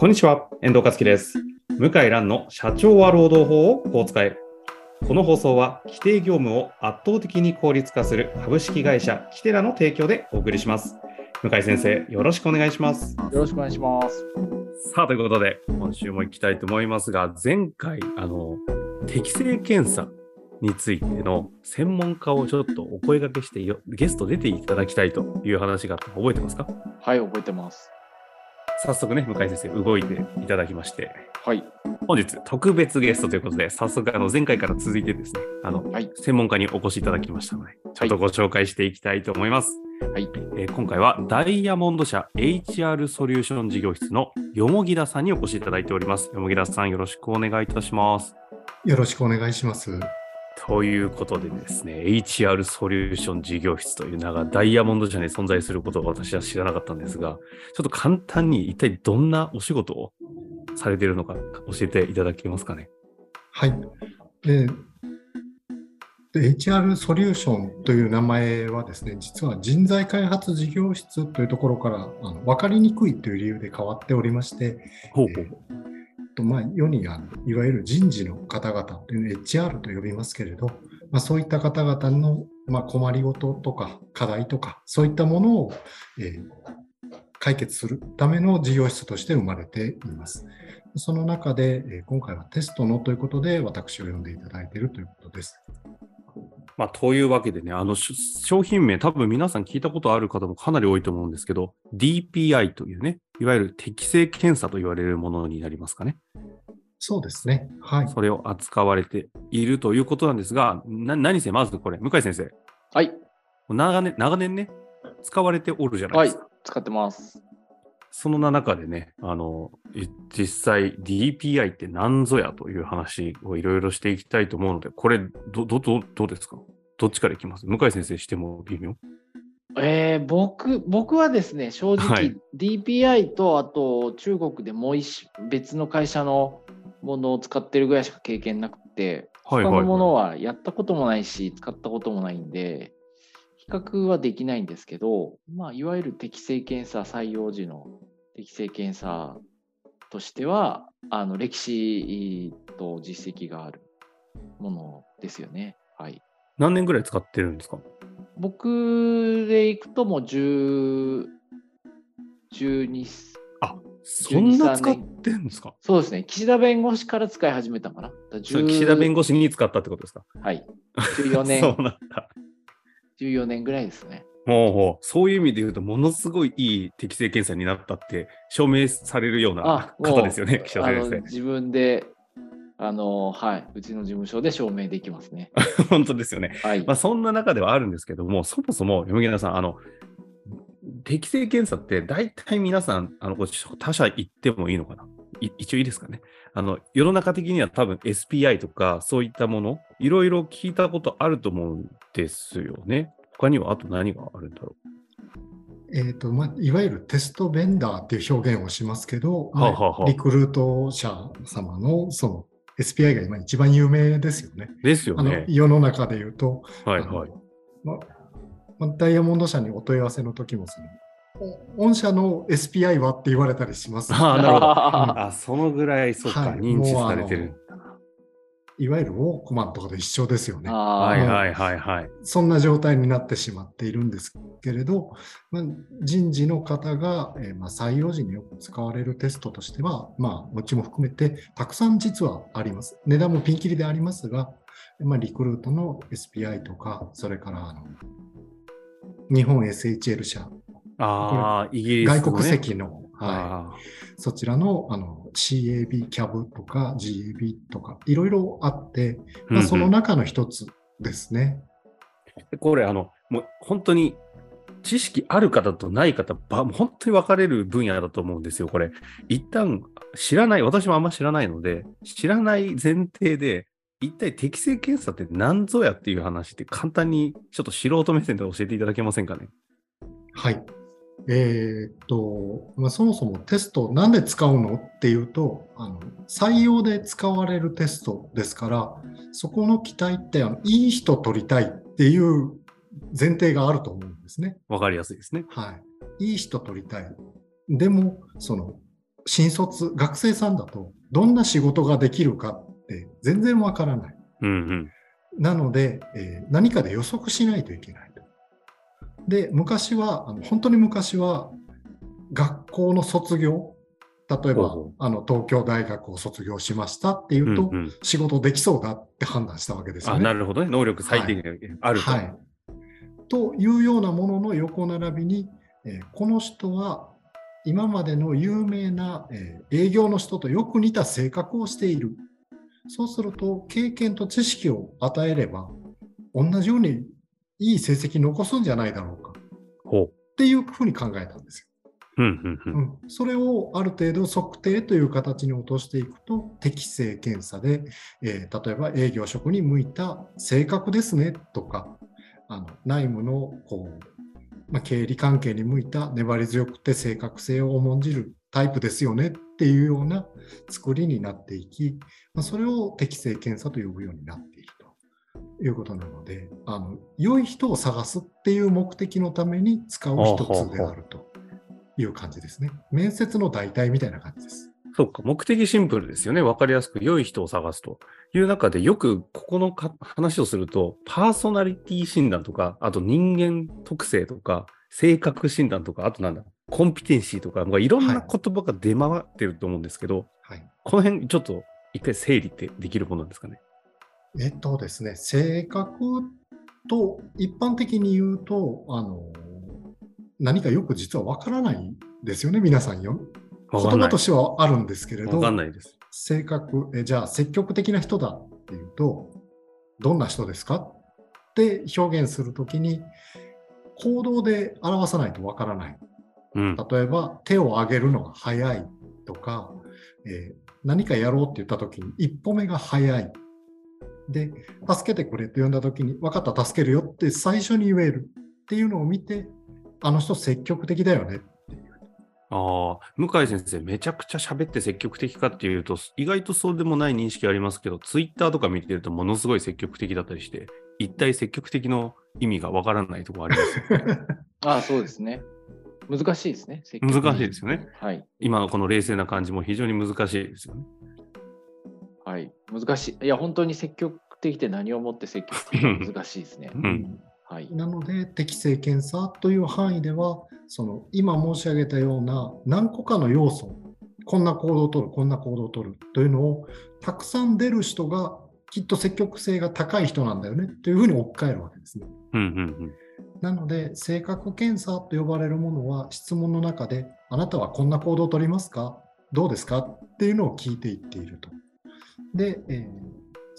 こんにちは、遠藤和樹です。向井蘭の社長は労働法をこう使え。この放送は規定業務を圧倒的に効率化する株式会社キテラの提供でお送りします。向井先生、よろしくお願いします。よろしくお願いします。さあ、ということで、今週も行きたいと思いますが、前回、あの、適正検査についての専門家をちょっとお声掛けしてよ、ゲスト出ていただきたいという話があったの覚えてますか？はい、覚えてます。早速ね、向井先生、動いていただきまして、はい。本日特別ゲストということで、早速あの前回から続いてですね、あの、はい専門家にお越しいただきましたので、ちょっとご紹介していきたいと思います。はい。えー今回はダイヤモンド社 HR ソリューション事業室のよもぎださんにお越しいただいております。よもぎださんよろしくお願いいたします。よろしくお願いします。ということでですね、HR ソリューション事業室という名がダイヤモンド社に存在することを私は知らなかったんですが、ちょっと簡単に一体どんなお仕事をされているのか教えていただけますかね？はい。でで HR ソリューションという名前はですね、実は人材開発事業室というところからあの分かりにくいという理由で変わっておりまして、ほうほう。とまあ、世にあるいわゆる人事の方々という HR と呼びますけれど、まあ、そういった方々の、まあ、困りごととか課題とか、そういったものを、え解決するための事業室として生まれています。その中で、今回はテストのということで、私を呼んでいただいているということです。まあ、というわけでね、あのし商品名、多分皆さん聞いたことある方もかなり多いと思うんですけど、DPI というね、いわゆる適正検査と言われるものになりますかね。そうですね。はい。それを扱われているということなんですが、な何せまずこれ、向井先生、はい。長年長年ね、使われておるじゃないはいですか。。使ってます。その中でね、あの、い実際 DPI って何ぞやという話をいろいろしていきたいと思うので、これ、ど、ど、ど、どうですか？どっちからいきます？向井先生しても微妙？えー僕、僕はですね、正直、はい。DPI と、あと中国でもう一別の会社のものを使ってるぐらいしか経験なくて、他のものはやったこともないし、使ったこともないんで、比較はできないんですけど、まあ、いわゆる適正検査、採用時の適正検査としては、あの歴史と実績があるものですよね。はい。何年ぐらい使ってるんですか？僕でいくともう10、12、あ、そんな使ってんですか？そうですね、岸田弁護士から使い始めたかな？それ岸田弁護護士に使ったってことですか？はい。14 そう年、なんだ。14年ぐらいですね。もうそういう意味で言うと、ものすごいいい適正検査になったって証明されるような方ですよね、岸田あの先自分で、あの、はい、うちの事務所で証明できますね。生。本当ですよね。はい。まあ、そんな中ではあるんですけども、そもそも、山木さん、あの、適正検査って大体皆さん、あの、他社行ってもいいのかな？い一応いいですかね？あの、世の中的には多分 SPI とかそういったもの、いろいろ聞いたことあると思うんですよね。他にはあと何があるんだろえーとまあ、いわゆるテストベンダーっていう表現をしますけど、はあはあはあリクルート社様のその SPI が今一番有名ですよね。う。ですよあのね。世の中で言うと、はいはい。まあまあダイヤモンド社にお問い合わせの時もその、お御社の SPI はって言われたりします。ああ、なるほど。ああ、そのぐらい、そうか、はい認知されてる。いわゆるウォークマンとかと一緒ですよね。はいあはいはいはい。そんな状態になってしまっているんですけれど、まあ、人事の方が、えーまあ、採用時によく使われるテストとしては、まあ、うちも含めてたくさん実はあります。値段もピンキリでありますが、まあ、リクルートの SPI とか、それからあの日本 SHL 社、ああ、イギリスの、ね。外国籍の、はい、あそちらのあの CAB、CAB とか GAB とか、いろいろあって、ーまあ、そのうんうん中の一つですね。これ、あの、もう本当に知識ある方とない方、ば本当に分かれる分野だと思うんですよ、これ。一旦知らない、私もあんま知らないので、知らない前提で、一体適正検査って何ぞやっていう話って簡単にちょっと素人目線で教えていただけませんかね？はい。えーっと、まあ、そもそもテストなんで使うのっていうとあの、採用で使われるテストですから、そこの期待ってあのいい人取りたいっていう前提があると思うんですね。わかりやすいですね。はい。いい人取りたい。でも、その、新卒、学生さんだと、どんな仕事ができるかって全然わからない。うんうん。なので、えー何かで予測しないといけないと。で、昔は、あの本当に昔は、学校の卒業、例えばあの東京大学を卒業しましたっていうと、うんうん仕事できそうだって判断したわけですよあ、ね。なるほどね。能力最低限あると。はい。というようなものの横並びに、えーこの人は今までの有名な、えー営業の人とよく似た性格をしている。そうすると、経験と知識を与えれば、同じようにいい成績残すんじゃないだろうか。っていうふうに考えたんですよ。うんうんうん。うん、それをある程度測定という形に落としていくと適正検査で、えー例えば営業職に向いた性格ですねとかあの内務のこう、まあ、経理関係に向いた粘り強くて正確性を重んじるタイプですよねっていうような作りになっていき、まあ、それを適正検査と呼ぶようになっているということなのであの良い人を探すっていう目的のために使う一つであると。いう感じですね。面接の代替みたいな感じです。そうか、目的シンプルですよね。わかりやすく良い人を探すという中で、よくここのか話をすると、パーソナリティ診断とか、あと人間特性とか、性格診断とか、あとなんだ、コンピテンシーとか、まあいろんな言葉が出回ってると思うんですけど、はい。この辺ちょっと一回整理ってできるものなんですかね。えっとですね、性格と一般的に言うと、あの、何かよく実はわからないですよね、皆さんよ。言葉と。してはあるんですけれどわかん、ないです。性格、えじゃあ積極的な人だっていうと、どんな人ですか？って表現するときに、行動で表さないとわからない。うん。例えば手を挙げるのが早いとか、えー何かやろうって言った時に一歩目が早い。で、助けてくれって呼んだ時に、分かった、助けるよって最初に言えるっていうのを見て、あの人積極的だよねっていう。ああ、向井先生、めちゃくちゃ喋って積極的かっていうと、意外とそうでもない認識ありますけど、ツイッターとか見てるとものすごい積極的だったりして、一体積極的の意味がわからないところあります。ああ、そうですね。難しいですね。積極的難しいですよね。はい。今のこの冷静な感じも非常に難しいですよね。はい。難しい。いや、本当に積極的って何をもって積極的か難しいですね。うん。はい。なので、適正検査という範囲では、その今申し上げたような何個かの要素、こんな行動を取る、こんな行動を取るというのをたくさん出る人がきっと積極性が高い人なんだよねというふうに置き換えるわけですね。うんうんなので、性格検査と呼ばれるものは質問の中で、あなたはこんな行動を取りますか？どうですか？っていうのを聞いていっていると。で、えー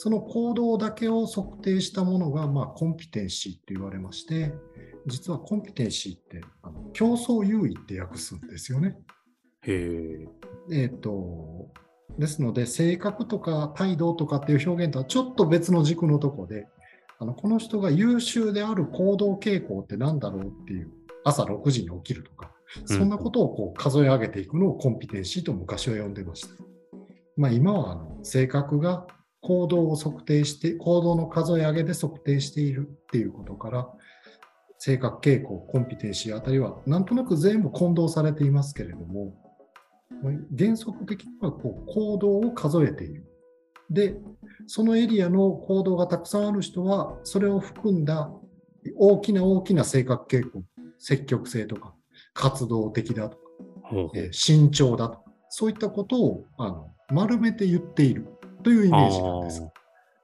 その行動だけを測定したものが、まあ、コンピテンシーと言われまして、実はコンピテンシーってあの競争優位って訳すんですよね。へえ。えっ、と、ですので、性格とか態度とかっていう表現とはちょっと別の軸のとこで、あのこの人が優秀である行動傾向って何だろうっていう、朝6時に起きるとか、そんなことをこう数え上げていくのをコンピテンシーと昔は呼んでました。まあ、今はあの性格が行動を測定して、行動の数え上げで測定しているっていうことから、性格傾向、コンピテンシーあたりは、なんとなく全部混同されていますけれども、まあ原則的にはこう行動を数えている。で、そのエリアの行動がたくさんある人は、それを含んだ大きな大きな性格傾向、積極性とか、活動的だとか、えー慎重だとか、そういったことをあの丸めて言っているというイメージなんです。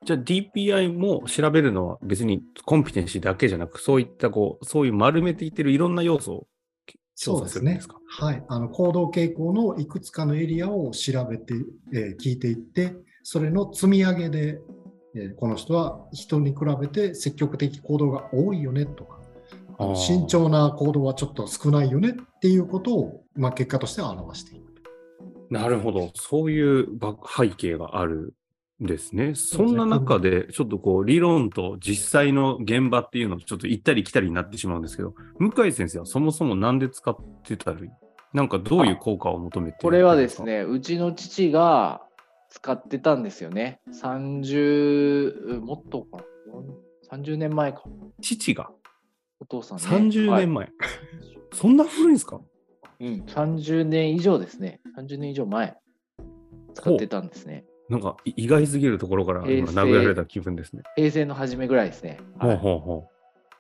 じゃあ DPI も調べるのは別にコンピテンシーだけじゃなく、そういったこう、そういう丸めていってるいろんな要素を調査するんですか？はい。あの行動傾向のいくつかのエリアを調べて、えー聞いていって、それの積み上げで、えーこの人は人に比べて積極的行動が多いよねとか、慎重な行動はちょっと少ないよねっていうことを、まあ、結果としては表していく。なるほど。そういうば背景があるんですね。そんな中で、ちょっとこう、理論と実際の現場っていうのをちょっと行ったり来たりになってしまうんですけど、向井先生はそもそもなんで使ってたり、なんかどういう効果を求めてこれはです。ね、うちの父が使ってたんですよね。30、もっとかな？30年前か。父が？お父さんね。30はい年前。そんな古いんですか？うん、30年以上ですね。30年以上前、使ってたんですね。なんかい意外すぎるところから今殴られた気分ですね。平成の初めぐらいですね。ほうはいほうほ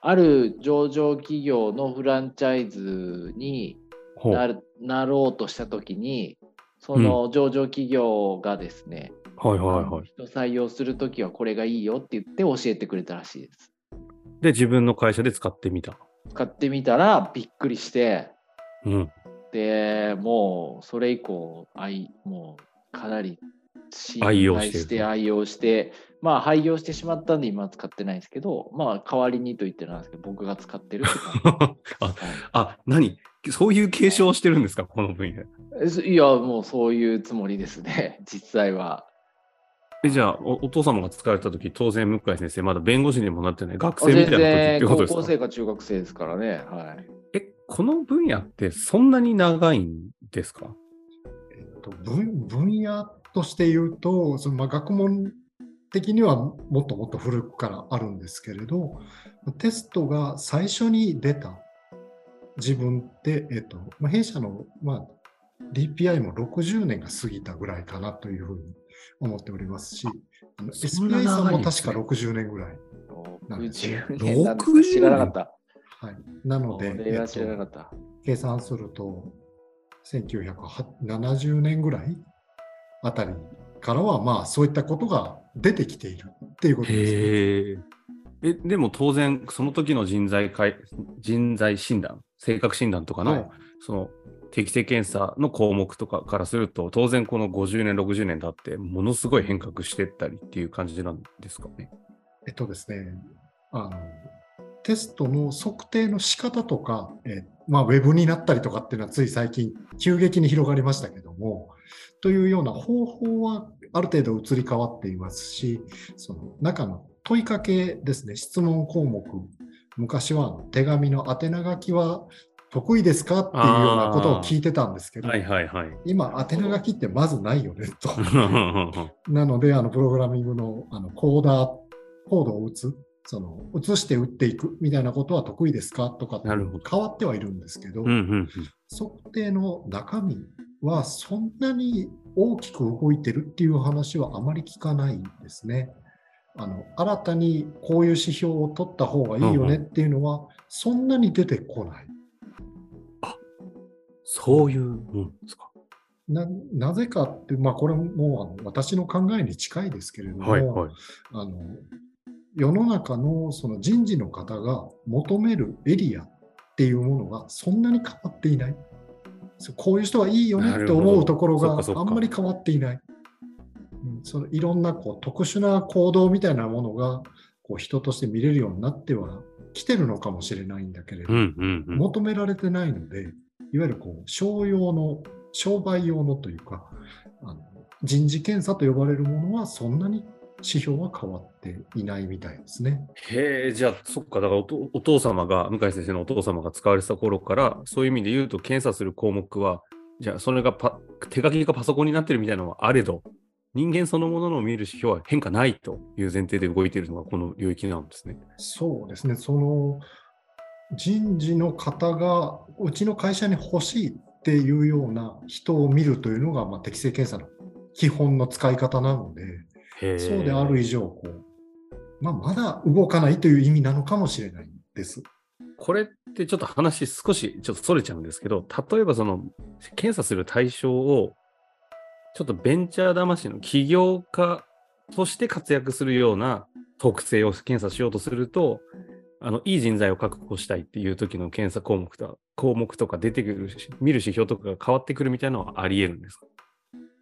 ある上場企業のフランチャイズになるなろうとしたときに、その上場企業がですね、はいはいはい。人採用するときはこれがいいよって言って教えてくれたらしいです。で、自分の会社で使ってみた。使ってみたらびっくりして、うん。で、もうそれ以降、愛もうかなり信愛用頼して愛用して、まあ廃業してしまったんで今使ってないんですけど、まあ代わりにと言ってなんですけど、僕が使ってる。あはいあ、何？そういう継承をしてるんですか？この分野。いや、もうそういうつもりですね、実際は。えじゃあお、お父様が使われたとき、当然、向井先生、まだ弁護士にもなってない学全生みたいな時ってことですか？校生か中学生ですからね。はい。え、この分野ってそんなに長いんですか？えっと分分野として言うと、そのまあ学問的にはもっともっと古くからあるんですけれど、テストが最初に出た自分って、えっとまあ、弊社の、まあ、DPI も60年が過ぎたぐらいかなというふうに思っておりますし、SPI さんも確かね60年ぐらい。なんですね60年なんですか知らなかった。はい、なのこで。計算すると、1970年ぐらいあたりからは、まあ、そういったことが出てきているっていうことです、ね。へえ。え、でも当然、その時の人材かい人材診断、性格診断とかの、はいその適正検査の項目とかからすると、当然この50年、60年経って、ものすごい変革してったりっていう感じなんですかね？えっとですね、あのテストの測定の仕方とか、えまあ、ウェブになったりとかっていうのはつい最近急激に広がりましたけども、というような方法はある程度移り変わっていますし、その中の問いかけですね、質問項目、昔は手紙の宛名書きは得意ですかっていうようなことを聞いてたんですけど、はいはいはい。今、宛名書きってまずないよねと。なので、あのプログラミングのあのコーダー、コードを打つ、その移して打っていくみたいなことは得意ですか？とか変わってはいるんですけど、うんうんうん測定の中身はそんなに大きく動いてるっていう話はあまり聞かないんですね。あの新たにこういう指標を取った方がいいよねっていうのはそんなに出てこない。そういうもんですか？ななぜかって、まあ、これもあの私の考えに近いですけれども、はいはい。あの世の中のその人事の方が求めるエリアっていうものがそんなに変わっていない。こういう人はいいよねって思うところがあんまり変わっていない。うんそのいろんなこう特殊な行動みたいなものがこう人として見れるようになってはきてるのかもしれないんだけれど、うんうんうん。求められてないので、いわゆるこう商用の、商売用のというか、あの人事検査と呼ばれるものはそんなに指標は変わっていないみたいですね。へえ、じゃあ、そっか、だからお父様が、向井先生のお父様が使われてた頃から、そういう意味で言うと、検査する項目は、じゃあ、それがパ手書きがパソコンになってるみたいなのはあれど、人間そのものの見る指標は変化ないという前提で動いているのがこの領域なんですね。そうですね、その人事の方がうちの会社に欲しいっていうような人を見るというのが、まあ、適正検査の基本の使い方なので。そうである以上こう、まあ、まだ動かないという意味なのかもしれないです。これってちょっと話少しちょっとそれちゃうんですけど、例えばその検査する対象を、ちょっとベンチャー魂の起業家として活躍するような特性を検査しようとすると、あのいい人材を確保したいっていう時の検査項目とか項目とか出てくる、見る指標とかが変わってくるみたいなのはあり得るんですか？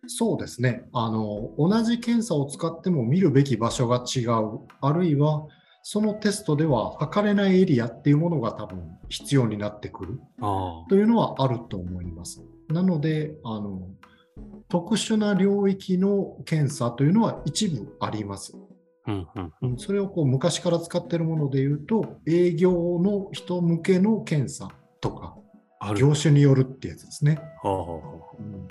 そうですねあの。同じ検査を使っても見るべき場所が違う、あるいはそのテストでは測れないエリアっていうものが多分必要になってくるあというのはあると思います。なので、あの特殊な領域の検査というのは一部あります。あ。うんうんうんそれをこう昔から使っているもので言うと、営業の人向けの検査とか。業種によるってやつですね。はあはあはあうん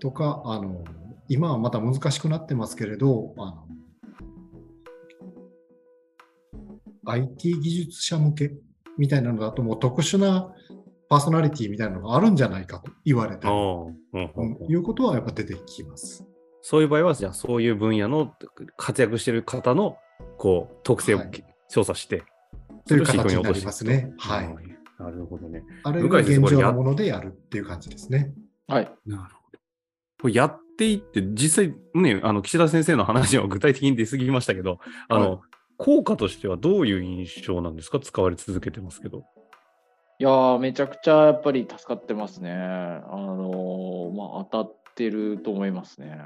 とかあの、今はまた難しくなってますけれど、あの IT 技術者向けみたいなのだと、もう特殊なパーソナリティみたいなのがあるんじゃないかと言われたり、いうことはやっぱ出てきます。そういう場合は、じゃあそういう分野の活躍してる方のこう特性をはい調査して、という形になりますね。はい。い。なるほどね。あれが現状のものでやるっていう感じですね。はい。なるほど。これやっていって、実際ね、あの岸田先生の話は具体的に出過ぎましたけど、あの、は効果としてはどういう印象なんですか？使われ続けてますけど。いやー、めちゃくちゃやっぱり助かってますね。あのーまあ、当たってると思いますね。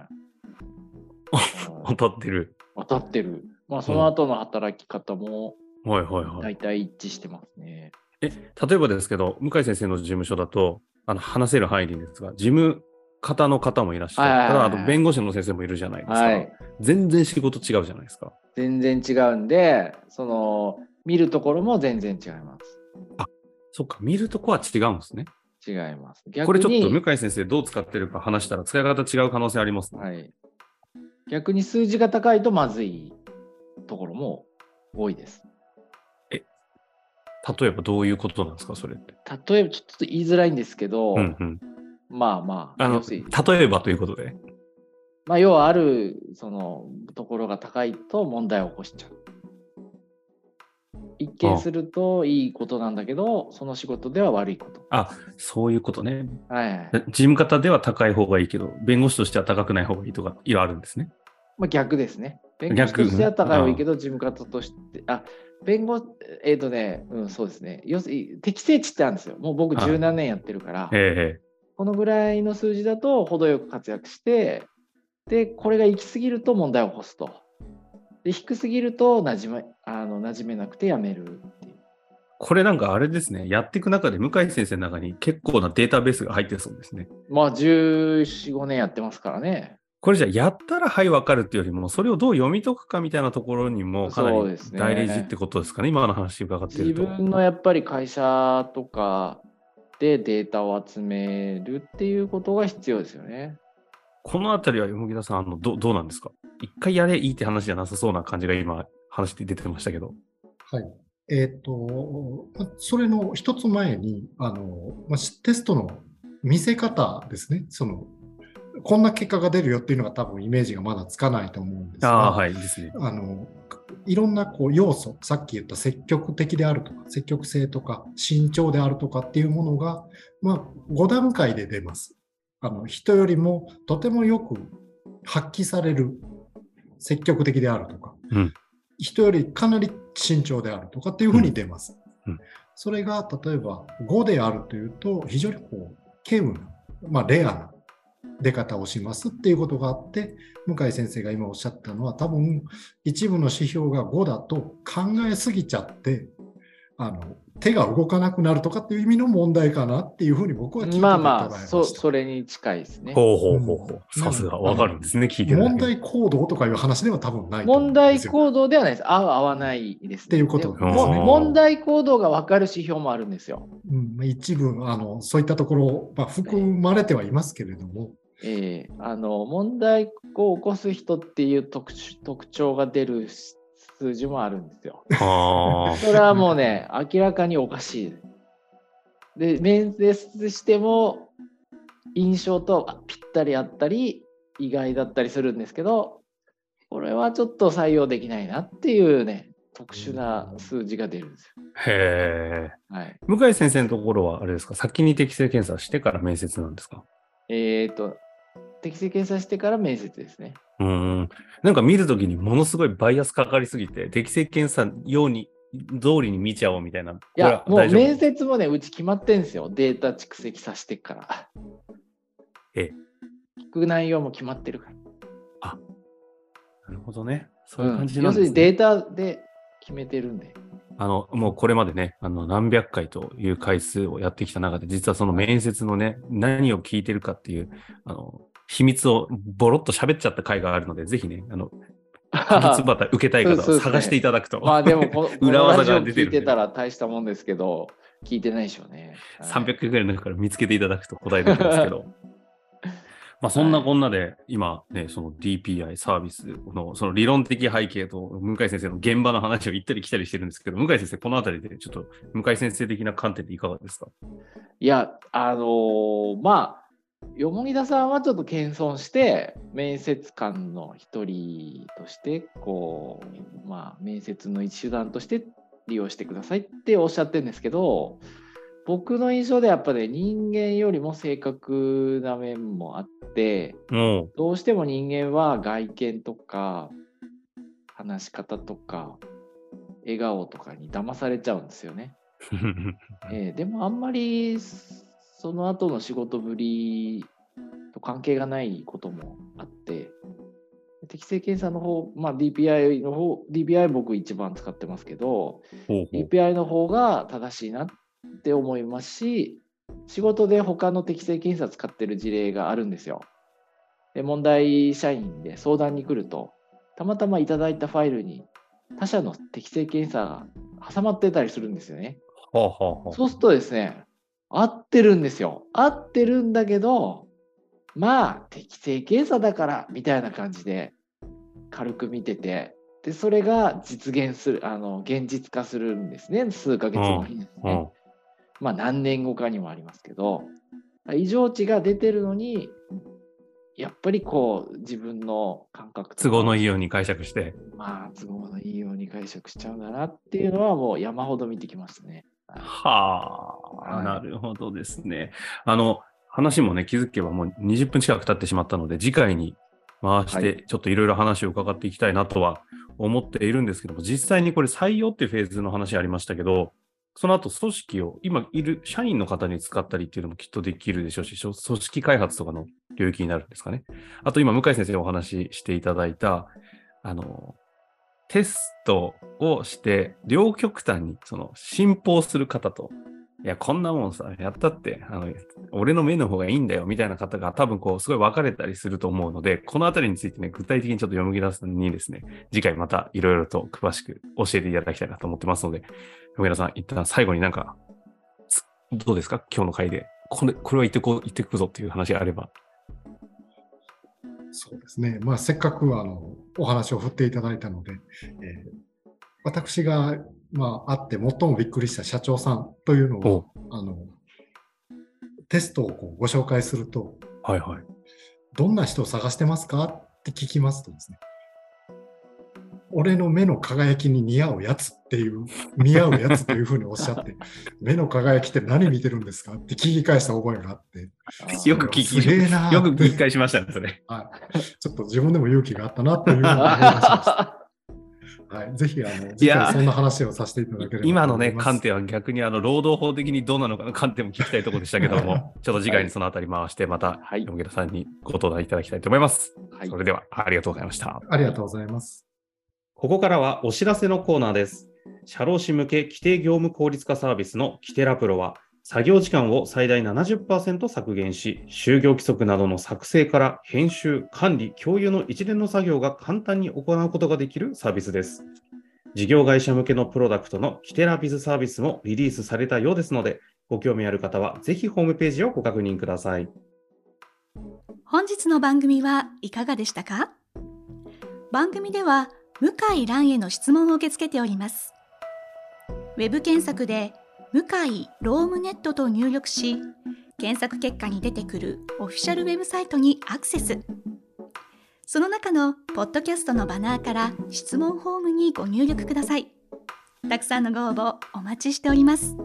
当たってる。当たってる。まあ、その後の働き方もはいはいはい。大体一致してますね。え、例えばですけど、向井先生の事務所だと、あの話せる範囲でいいんですが、事務方の方もいらっしゃる。はいはいはいただ、あと弁護士の先生もいるじゃないですか。はい。全然仕事違うじゃないですか。全然違うんで、その、見るところも全然違います。そっか、見るとこは違うんですね。違います。逆にこれちょっと向井先生どう使ってるか話したら使い方違う可能性ありますね。はい。逆に数字が高いとまずいところも多いです。例えばどういうことなんですか、それって？例えばちょっと言いづらいんですけど、うんうん。まあまあ、あの、例えばということで？まあ、要はあるそのところが高いと問題を起こしちゃう。一見するといいことなんだけど、その仕事では悪いこと。あ、そういうことね。はいはい。事務方では高い方がいいけど、弁護士としては高くない方がいいとか、いろいろあるんですね。まあ、逆ですね。弁護士としては高い方がいいけど、事務方として、あ、弁護、えっ、とね、うん、そうですね。要するに適正値ってあるんですよ。もう僕はい十何年やってるから、ええこのぐらいの数字だと程よく活躍して、で、これが行き過ぎると問題を起こすと。で、低すぎると馴染めあの馴染めなくてやめるっていう。これなんかあれですね、やっていく中で向井先生の中に結構なデータベースが入ってそうですね。まあ、14、5年やってますからね。これじゃあやったらはいわかるっていうよりも、それをどう読み解くかみたいなところにもかなりそうですね大事ってことですかね、今の話伺って自ると。分のやっぱり会社とかでデータを集めるっていうことが必要ですよね。このあたりは山田さんあのど、どうなんですか？一回やれいいって話じゃなさそうな感じが今、話で出てましたけど。はい。えっ、と、まそれの一つ前に、あの、まあ、しテストの見せ方ですね。その、こんな結果が出るよっていうのが多分イメージがまだつかないと思うんですが、ああ、はい、ですね。あの、いろんなこう要素、さっき言った積極的であるとか、積極性とか、慎重であるとかっていうものが、まあ、5段階で出ます。あの、人よりもとてもよく発揮される積極的であるとか、うん人よりかなり慎重であるとかっていうふうに出ます。うんうんそれが例えば5であるというと、非常にこう、軽無な、まあ、レアな出方をしますっていうことがあって、向井先生が今おっしゃったのは、多分一部の指標が5だと考えすぎちゃって、あの手が動かなくなるとかっていう意味の問題かなっていうふうに僕は聞いててまあまあ、そそれに近いですね。ほうほうほうほう。うんさすが、わかるんですね、聞いて。問題行動とかいう話では多分ない問。題行動ではないです。合う合わないです、ね。っていうことでですねも問題行動が分かる指標もあるんですよ。うんまあ一部あの、そういったところ、まあ、含まれてはいますけれども、ええあの問題を起こす人っていう特殊特徴が出る数字もあるんですよ。あそれはもうね、明らかにおかしい。で、面接しても印象とぴったりあったり、意外だったりするんですけど、これはちょっと採用できないなっていうね、特殊な数字が出るんですあ、へえ。よ。はい。向井先生のところは、あれですか、先に適性検査してから面接なんですか？えっ、と、適正検査してから面接ですね。うーん。なんか見るときにものすごいバイアスかかりすぎて、適正検査用に、通りに見ちゃおうみたいな。いや、もう面接もね、うち決まってんですよ。データ蓄積させてっから。え聞く内容も決まってるから。なるほどね。そういう感じうんなんです、ね要するにデータで決めてるんで。あの、もうこれまでね、あの、何百回という回数をやってきた中で、実はその面接のね、何を聞いてるかっていう、あの、秘密をボロッと喋っちゃった回があるので、ぜひね、あの、鍵つばた受けたい方そう そうですねは探していただくと。まあでもこの、こ 裏技が出てる聞いてたら大したもんですけど、聞いてないでしょうね。はい300回ぐらいの中から見つけていただくと答えてくるんですけど。まあ、そんなこんなで、今ね、その DPI サービスのその理論的背景と向井先生の現場の話を行ったり来たりしてるんですけど、向井先生、このあたりでちょっと向井先生的な観点でいかがですか？いや、あのーまあ、よもぎださんはちょっと謙遜して、面接官の一人として、こう、まあ、面接の一手段として利用してくださいっておっしゃってるんですけど、僕の印象でやっぱね、人間よりも正確な面もあって、もう、どうしても人間は外見とか、話し方とか、笑顔とかに騙されちゃうんですよね。えーでもあんまりその後の仕事ぶりと関係がないこともあって適正検査の方、まあ、DPI の方 DPI 僕一番使ってますけど DPI の方が正しいなって思いますし仕事で他の適正検査使ってる事例があるんですよ。で問題社員で相談に来るとたまたまいただいたファイルに他社の適正検査が挟まってたりするんですよね。はあはあはあそうするとですね、合ってるんですよ。合ってるんだけど、まあ、適正検査だから、みたいな感じで、軽く見てて、で、それが実現する、あの、現実化するんですね。数ヶ月後にですね。うんまあ、何年後かにもありますけど、異常値が出てるのに、やっぱりこう、自分の感覚都合のいいように解釈して。まあ、都合のいいように解釈しちゃうんだなっていうのは、もう山ほど見てきましたね。はいはいなるほどですね。あの、話もね、気づけばもう20分近く経ってしまったので、次回に回しはて、ちょっといろいろ話を伺っていきたいなとは思っているんですけども、実際にこれ採用っていうフェーズの話ありましたけど、その後組織を今いる社員の方に使ったりっていうのもきっとできるでしょうし、組織開発とかの領域になるんですかね。あと今、向井先生にお話ししていただいた、あの、テストをして、両極端に、その、信奉する方と、いや、こんなもんさ、やったって、あの、俺の目の方がいいんだよ、みたいな方が多分こう、すごい分かれたりすると思うので、このあたりについてね、具体的にちょっと読み出すにですね、次回またいろいろと詳しく教えていただきたいなと思ってますので、読田さん、一旦最後になんか、どうですか？今日の回で。これ、これは言ってこう、言ってくぞっていう話があれば。そうですね。まあ、せっかくあのお話を振っていただいたので、えー私が、まあ、会って最もびっくりした社長さんというのを、あの、テストをこうご紹介すると、はいはい。どんな人を探してますか？って聞きますとですね、俺の目の輝きに似合うやつっていう、似合うやつというふうにおっしゃって、目の輝きって何見てるんですかって聞き返した覚えがあって、よく聞き、よく聞き返しましたね、それ。はい、ちょっと自分でも勇気があったなというふうに思いました。はい、ぜひ、あの、次回そんな話をさせていただければと思います。今のね、観点は逆にあの、労働法的にどうなのかの観点も聞きたいところでしたけども、ちょっと次回にそのあたり回して、また、はい山田さんにご登壇いただきたいと思います。はいそれでは、ありがとうございました。ありがとうございます。ここからはお知らせのコーナーです。社労士向け規定業務効率化サービスのキテラプロは、作業時間を最大70%削減し、就業規則などの作成から編集、管理、共有の一連の作業が簡単に行うことができるサービスです。事業会社向けのプロダクトのキテラビズサービスもリリースされたようですので、ご興味ある方はぜひホームページをご確認ください。本日の番組はいかがでしたか？番組では向井蘭への質問を受け付けておりますウェブ検索で「向井ロームネット」と入力し検索結果に出てくるオフィシャルウェブサイトにアクセス。その中のポッドキャストのバナーから質問フォームにご入力ください。たくさんのご応募お待ちしております。